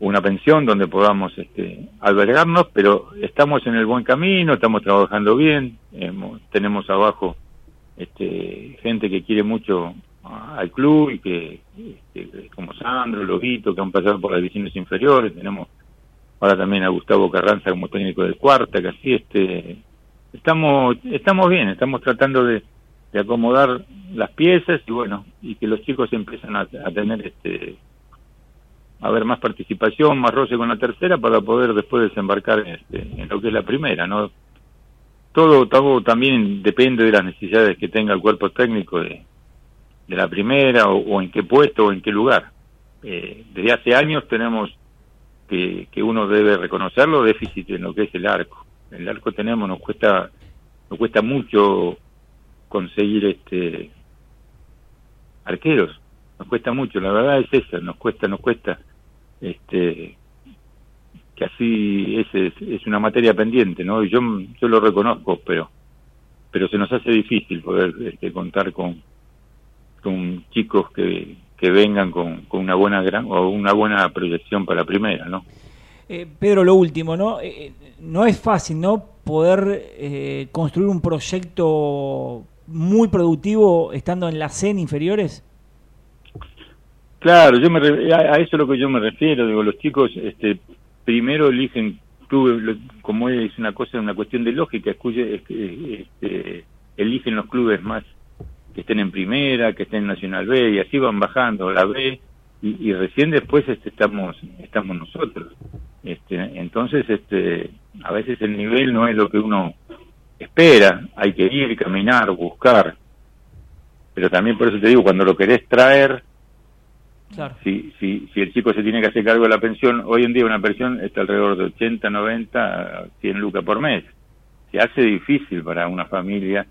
una pensión donde podamos este, albergarnos, pero estamos en el buen camino, estamos trabajando bien, hemos- tenemos abajo este, gente que quiere mucho al club y que, este, como Sandro, Lobito, que han pasado por las divisiones inferiores, tenemos ahora también a Gustavo Carranza como técnico del cuarta, que así este, estamos, estamos bien, estamos tratando de, de acomodar las piezas y bueno, y que los chicos empiezan a, a tener este a ver más participación, más roce con la tercera para poder después desembarcar en, este, en lo que es la primera, ¿no? Todo, todo también depende de las necesidades que tenga el cuerpo técnico de, la primera o, o en qué puesto o en qué lugar. Eh, desde hace años tenemos que, que uno debe reconocerlo, déficit en lo que es el arco. El arco tenemos, nos cuesta, nos cuesta mucho conseguir este arqueros, nos cuesta mucho, la verdad es esa, nos cuesta, nos cuesta, este que así es, es, es una materia pendiente, ¿no? Y yo, yo lo reconozco, pero pero se nos hace difícil poder este, contar con, con chicos que, que vengan con, con una buena gran o una buena proyección para la primera, ¿no? Eh, Pedro, lo último, ¿no? Eh, no es fácil, ¿no? Poder eh, construir un proyecto muy productivo estando en la CEN inferiores. Claro, yo me a, a eso es lo que yo me refiero. Digo, los chicos, este, primero eligen clubes, como es una cosa, una cuestión de lógica, este, eligen los clubes más que estén en primera, que estén en Nacional B y así van bajando la B y, y recién después este, estamos estamos nosotros. Este, entonces, este, a veces el nivel no es lo que uno espera, hay que ir, caminar, buscar. Pero también por eso te digo, cuando lo querés traer, Claro. si, si, si el chico se tiene que hacer cargo de la pensión, hoy en día una pensión está alrededor de 80, 90, 100 lucas por mes. Se hace difícil para una familia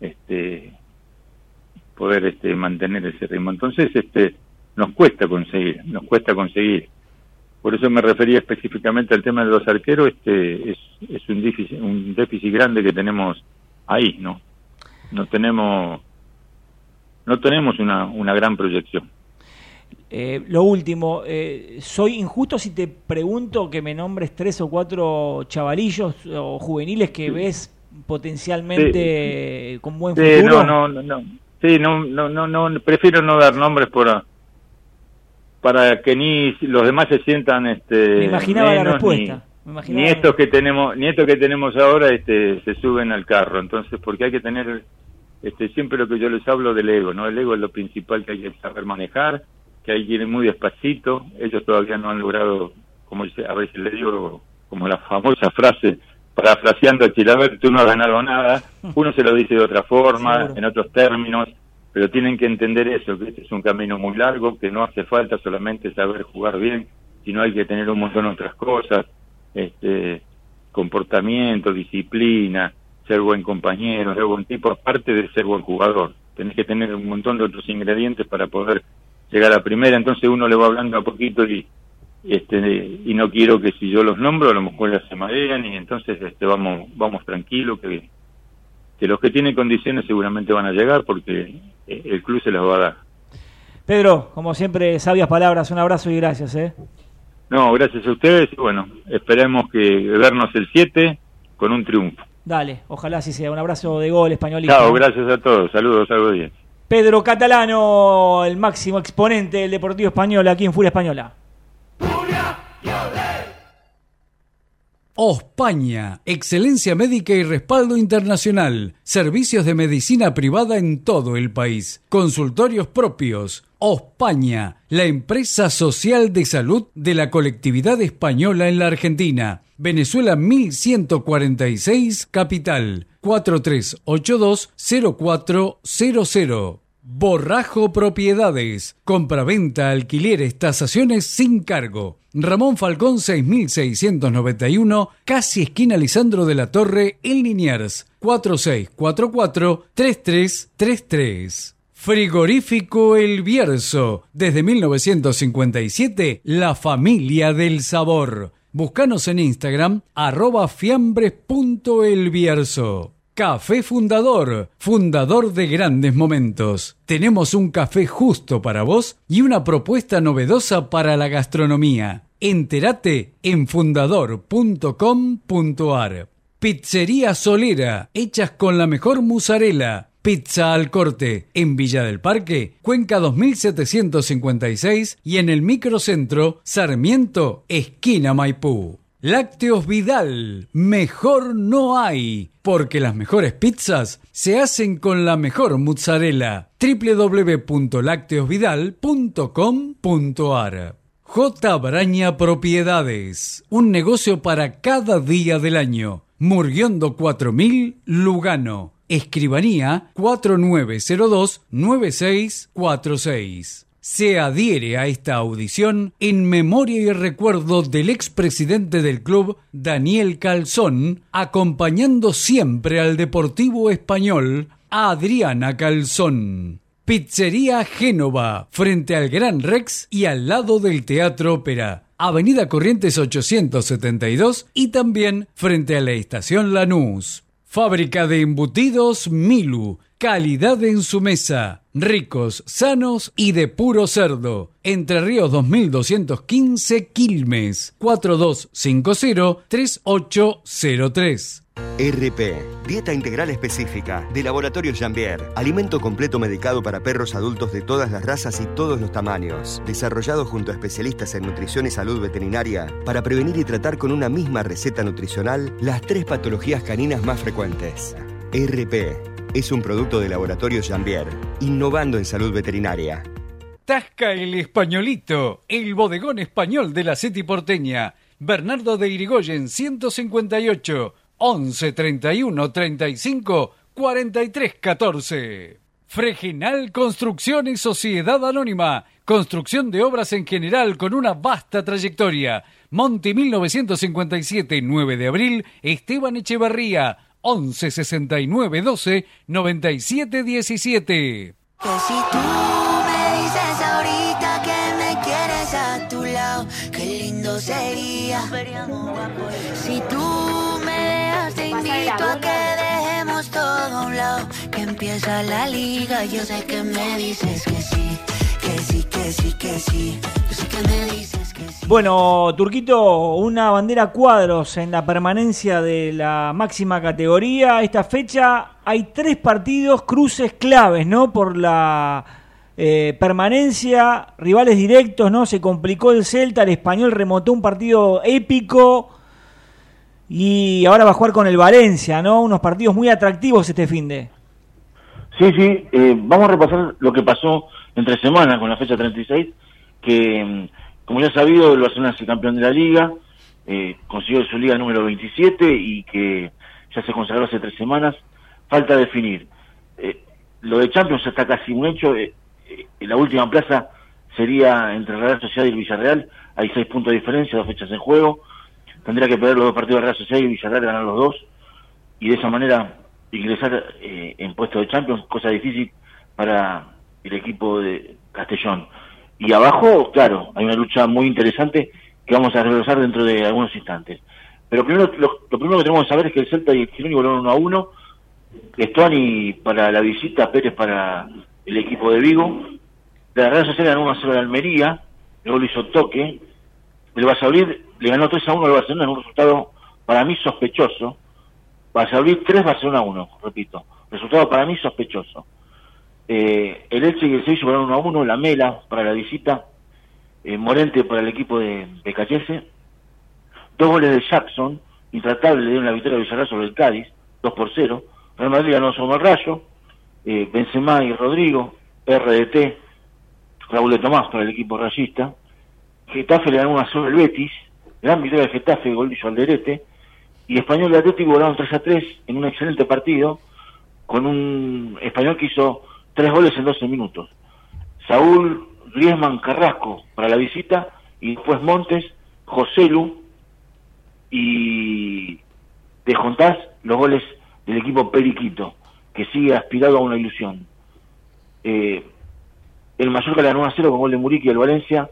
este poder este mantener ese ritmo. Entonces, este nos cuesta conseguir, nos cuesta conseguir. Por eso me refería específicamente al tema de los arqueros, este es, es un déficit, un déficit grande que tenemos ahí, ¿no? No tenemos no tenemos una, una gran proyección. Eh, lo último, eh, ¿soy injusto si te pregunto que me nombres tres o cuatro chavalillos o juveniles que ves potencialmente con buen Sí, futuro? no, no, no, no. Sí, no, no, no, no, prefiero no dar nombres por para que ni los demás se sientan este Me imaginaba la respuesta. Ni, Me imaginaba ni estos que tenemos, ni estos que tenemos ahora este se suben al carro, entonces porque hay que tener este siempre lo que yo les hablo del ego, ¿no? El ego es lo principal que hay que saber manejar, que hay que ir muy despacito, ellos todavía no han logrado, como dice- a veces le digo, como la famosa frase, parafraseando a Chilaver, tú no has ganado nada, *laughs* uno se lo dice de otra forma, Seguro. en otros términos, pero tienen que entender eso, que este es un camino muy largo, que no hace falta solamente saber jugar bien, sino hay que tener un montón de otras cosas, este, comportamiento, disciplina, ser buen compañero, ser buen tipo, aparte de ser buen jugador. Tenés que tener un montón de otros ingredientes para poder llegar a primera, entonces uno le va hablando a poquito y este y no quiero que si yo los nombro a lo mejor ya se marean y entonces este vamos vamos tranquilos que que los que tienen condiciones seguramente van a llegar porque eh, el club se las va a dar. Pedro, como siempre, sabias palabras, un abrazo y gracias. ¿eh? No, gracias a ustedes y bueno, esperemos que vernos el 7 con un triunfo. Dale, ojalá así sea. Un abrazo de gol españolista. Chao, gracias a todos. Saludos, algo bien. Pedro Catalano, el máximo exponente del Deportivo Español aquí en Furia Española. Ospaña, excelencia médica y respaldo internacional, servicios de medicina privada en todo el país, consultorios propios. Ospaña, la empresa social de salud de la colectividad española en la Argentina. Venezuela 1146, capital, 4382-0400. Borrajo Propiedades. Compraventa, alquileres, tasaciones sin cargo. Ramón Falcón 6691, casi esquina Lisandro de la Torre, en Liniers. 4644-3333. Frigorífico El Bierzo. Desde 1957, la familia del sabor. Búscanos en Instagram, arroba fiambres.elbierzo. Café Fundador, fundador de grandes momentos. Tenemos un café justo para vos y una propuesta novedosa para la gastronomía. Entérate en fundador.com.ar. Pizzería Solera, hechas con la mejor mozzarella. Pizza al corte, en Villa del Parque, Cuenca 2756 y en el microcentro Sarmiento, esquina Maipú. Lácteos Vidal, mejor no hay, porque las mejores pizzas se hacen con la mejor mozzarella. www.lácteosvidal.com.ar J. Braña Propiedades, un negocio para cada día del año. Murguiondo 4000, Lugano. Escribanía 4902-9646. Se adhiere a esta audición en memoria y recuerdo del expresidente del club, Daniel Calzón, acompañando siempre al Deportivo Español, Adriana Calzón. Pizzería Génova, frente al Gran Rex y al lado del Teatro Ópera. Avenida Corrientes 872 y también frente a la Estación Lanús. Fábrica de embutidos Milu. Calidad en su mesa. Ricos, sanos y de puro cerdo. Entre Ríos 2215 Quilmes. 4250-3803. RP, Dieta Integral Específica, de Laboratorio Jambier. Alimento completo medicado para perros adultos de todas las razas y todos los tamaños. Desarrollado junto a especialistas en nutrición y salud veterinaria para prevenir y tratar con una misma receta nutricional las tres patologías caninas más frecuentes. RP es un producto de Laboratorio Jambier, innovando en salud veterinaria. Tasca el Españolito, el bodegón español de la City porteña. Bernardo de Irigoyen 158 11 31 35 43 14. Fregenal Construcción y Sociedad Anónima. Construcción de obras en general con una vasta trayectoria. Monte 1957, 9 de abril, Esteban Echevarría, 11 69 12 97 17. Que empieza la liga, yo sé que me dices que sí, que sí, que sí, que sí. Yo sé que me dices que sí. Bueno, Turquito, una bandera cuadros en la permanencia de la máxima categoría. Esta fecha hay tres partidos, cruces claves, ¿no? Por la eh, permanencia, rivales directos, ¿no? Se complicó el Celta, el español remontó un partido épico y ahora va a jugar con el Valencia, ¿no? Unos partidos muy atractivos este fin de. Sí, sí, eh, vamos a repasar lo que pasó entre semanas con la fecha 36, que mm, como ya sabido el Barcelona es el campeón de la liga, eh, consiguió su liga número 27 y que ya se consagró hace tres semanas. Falta definir. Eh, lo de Champions está casi un hecho. Eh, la última plaza sería entre Real Sociedad y el Villarreal. Hay seis puntos de diferencia, dos fechas en juego. Tendría que perder los dos partidos de Real Sociedad y Villarreal ganar los dos. Y de esa manera ingresar eh, en puesto de Champions, cosa difícil para el equipo de Castellón. Y abajo, claro, hay una lucha muy interesante que vamos a regresar dentro de algunos instantes. Pero primero, lo, primero que tenemos que saber es que el Celta y el Gironi volaron 1 a 1. Estuani para la visita, Pérez para el equipo de Vigo. La Real Sociedad ganó 1 a 0 de Almería, luego lo hizo toque. El Valladolid le ganó 3 a 1 al Barcelona en un resultado para mí sospechoso. Valladolid 3, Barcelona 1, repito. Resultado para mí sospechoso. Eh, el Elche y el Sevilla volaron 1 a 1, la Mela para la visita, eh, Morente para el equipo de, de Cachese. Dos goles de Jackson, intratable, le dieron la victoria a Villarreal sobre el Cádiz, 2 por 0. Real Madrid ganó sobre el Rayo, eh, Benzema y Rodrigo, RDT, Raúl de Tomás para el equipo rayista. Getafe le ganó una sobre el Betis, gran victoria de Getafe, gol de Alderete. Y Español y Atlético volaron 3 a 3 en un excelente partido, con un español que hizo tres goles en 12 minutos. Saúl Griezmann Carrasco para la visita, y después Montes, Joselu y de Jontás los goles del equipo Periquito, que sigue aspirado a una ilusión. Eh, el Mallorca le ganó 1 a 0 con gol de Muriqui al Valencia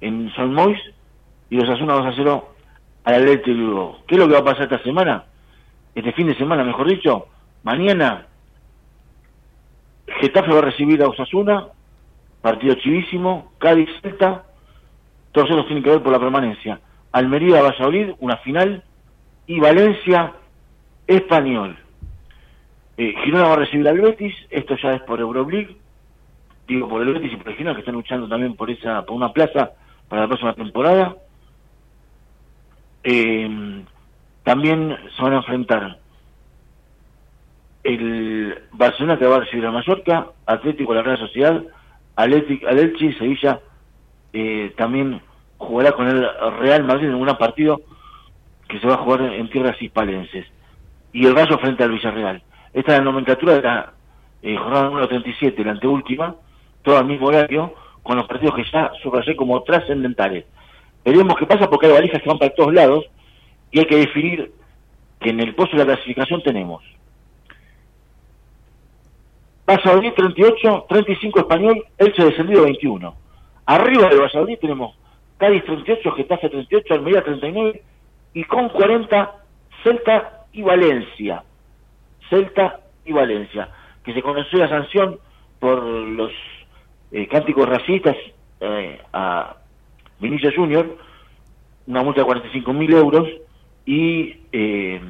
en Son Mois y los Asuna 2 a 0 al Atlético. ¿Qué es lo que va a pasar esta semana? Este fin de semana, mejor dicho, mañana Getafe va a recibir a Osasuna, partido chivísimo, Cádiz Celta, todos esos tienen que ver por la permanencia. Almería Valladolid, una final, y Valencia Español. Eh, Girona va a recibir al Betis, esto ya es por Euroleague, digo por el Betis y por el Girona que están luchando también por esa por una plaza para la próxima temporada. Eh, también se van a enfrentar el Barcelona que va a recibir a Mallorca, Atlético la Real Sociedad, Atlético, al Sevilla eh, también jugará con el Real Madrid en un partido que se va a jugar en tierras hispalenses. Y el Rayo frente al Villarreal. Esta es la nomenclatura de la eh, jornada número 37, la anteúltima, todo al mismo horario, con los partidos que ya subrayé como trascendentales. Veremos qué pasa porque hay valijas que van para todos lados y hay que definir que en el pozo de la clasificación tenemos Valladolid 38, 35 Español, Elche descendido 21. Arriba de Valladolid tenemos Cádiz 38, Getafe 38, Almería 39 y con 40 Celta y Valencia. Celta y Valencia, que se conoció la sanción por los eh, cánticos racistas eh, a Vinicius Junior, una multa de 45 mil euros y eh,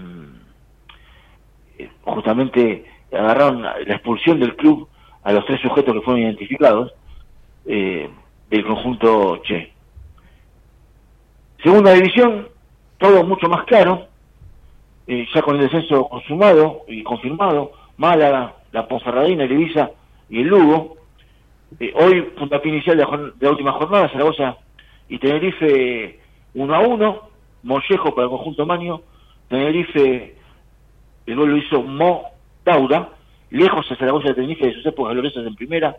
justamente agarraron la expulsión del club a los tres sujetos que fueron identificados eh, del conjunto Che. Segunda división, todo mucho más claro, eh, ya con el descenso consumado y confirmado, Málaga, la Ponferradina, el Ibiza y el Lugo. Eh, hoy, puntapié inicial de la, última jornada, Zaragoza y Tenerife 1 a 1, Mollejo para el conjunto Maño, Tenerife, el gol lo hizo Mo Taura, lejos de Zaragoza de Tenerife de sus épocas gloriosas en primera,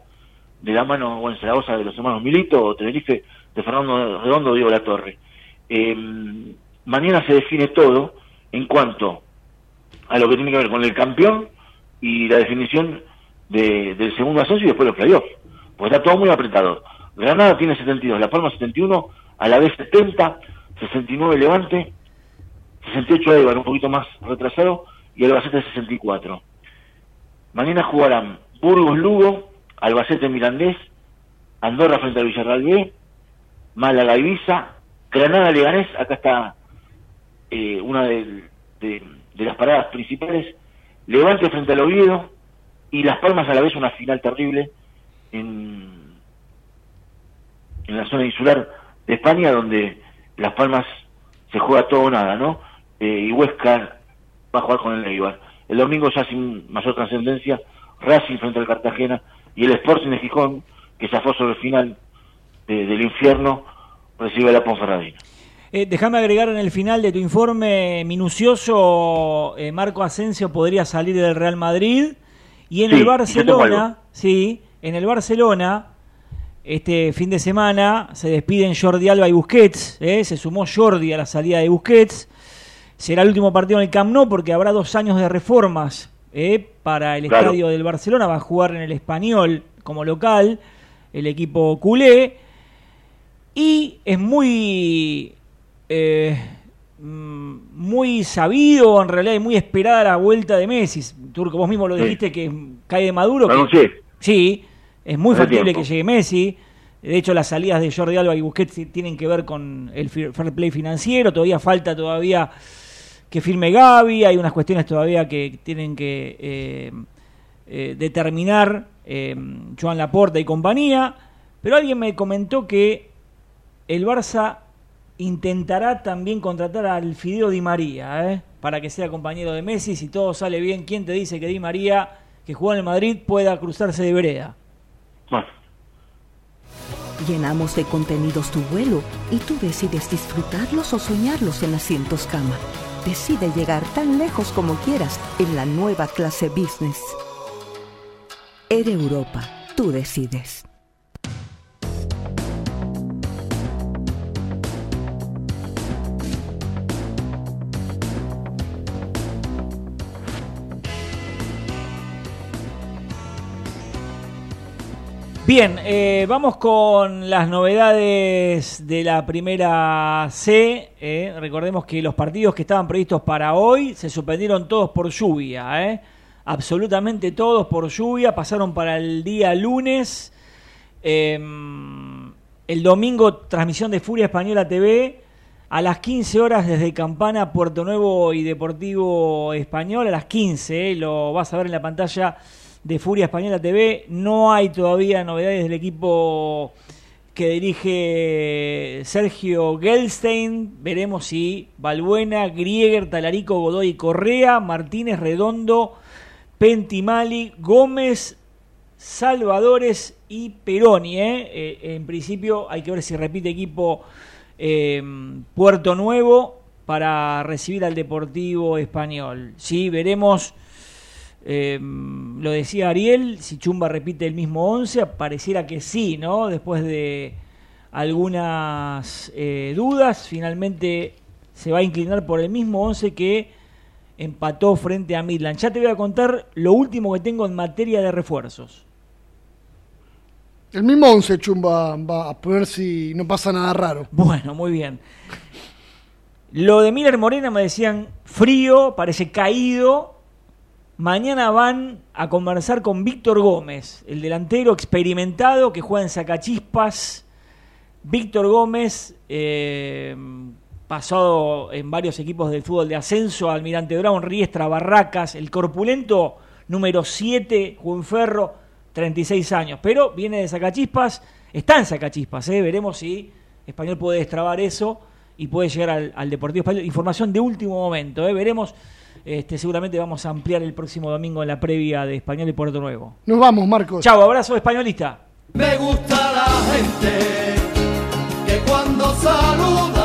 de la mano o en Zaragoza de los hermanos Milito, o Tenerife de Fernando Redondo, Diego La Torre. Eh, mañana se define todo en cuanto a lo que tiene que ver con el campeón y la definición de, del segundo ascenso y después los playoffs. Pues está todo muy apretado. Granada tiene 72, La Palma 71, a la vez 70, 69 Levante, 68 Eibar, un poquito más retrasado, y Albacete 64. Mañana jugarán Burgos Lugo, Albacete Mirandés, Andorra frente al Villarreal B, Málaga Ibiza, Granada Leganés, acá está eh, una de, de, de, las paradas principales, Levante frente al Oviedo y Las Palmas a la vez una final terrible en, en la zona insular de España donde Las Palmas se juega todo o nada, ¿no? Eh, y Huesca va a jugar con el Eibar. El domingo ya sin mayor trascendencia, Racing frente al Cartagena y el Sporting de Gijón, que se afó sobre el final de, del infierno, recibe la Ponferradina. Eh, déjame agregar en el final de tu informe minucioso, eh, Marco Asensio podría salir del Real Madrid y en Sí, el Barcelona, sí, en el Barcelona, este fin de semana se despiden Jordi Alba y Busquets, eh, se sumó Jordi a la salida de Busquets, será el último partido en el Camp Nou porque habrá dos años de reformas eh, para el Claro. estadio del Barcelona, va a jugar en el Español como local, el equipo culé, y es muy eh, mm, muy sabido en realidad y muy esperada la vuelta de Messi. Turco, vos mismo lo Sí. dijiste que cae de Maduro. Que- sí, es muy factible que llegue Messi. De hecho, las salidas de Jordi Alba y Busquets tienen que ver con el fair fair play financiero. Todavía falta todavía que firme Gaby. Hay unas cuestiones todavía que tienen que eh, eh, determinar eh, Joan Laporta y compañía. Pero alguien me comentó que el Barça intentará también contratar al Fideo Di María, ¿eh? para que sea compañero de Messi. Si todo sale bien, ¿quién te dice que Di María, que jugó en el Madrid, pueda cruzarse de vereda? Llenamos de contenidos tu vuelo y tú decides disfrutarlos o soñarlos en asientos cama. Decide llegar tan lejos como quieras en la nueva clase business. Air Europa, tú decides. Bien, eh, vamos con las novedades de la primera C. eh. Recordemos que los partidos que estaban previstos para hoy se suspendieron todos por lluvia. eh. Absolutamente todos por lluvia. Pasaron para el día lunes. Eh, el domingo, transmisión de Furia Española TV. A las 15 horas desde Campana, Puerto Nuevo y Deportivo Español. A las 15, eh, lo vas a ver en la pantalla de Furia Española TV. No hay todavía novedades del equipo que dirige Sergio Gelstein. Veremos si Balbuena, Grieger, Talarico, Godoy, Correa, Martínez, Redondo, Pentimali, Gómez, Salvadores y Peroni. ¿eh? Eh, en principio hay que ver si repite equipo eh, Puerto Nuevo para recibir al Deportivo Español. Sí, veremos. Eh, lo decía Ariel, si Chumba repite el mismo 11, pareciera que sí, ¿no? Después de algunas eh, dudas, finalmente se va a inclinar por el mismo 11 que empató frente a Midland. Ya te voy a contar lo último que tengo en materia de refuerzos. El mismo 11 Chumba va a poner si no pasa nada raro. Bueno, muy bien. Lo de Miller Morena me decían frío, parece caído. Mañana van a conversar con Víctor Gómez, el delantero experimentado que juega en Sacachispas. Víctor Gómez, eh, pasado en varios equipos del fútbol de ascenso, Almirante Brown, Riestra, Barracas, el corpulento número 7, Juanferro, 36 años. Pero viene de Sacachispas, está en Sacachispas, ¿eh? veremos si Español puede destrabar eso y puede llegar al, al Deportivo Español. Información de último momento, ¿eh? veremos. Este, seguramente vamos a ampliar el próximo domingo en la previa de Español y Puerto Nuevo. Nos vamos, Marcos. Chao, abrazo españolista. Me gusta la gente que cuando saluda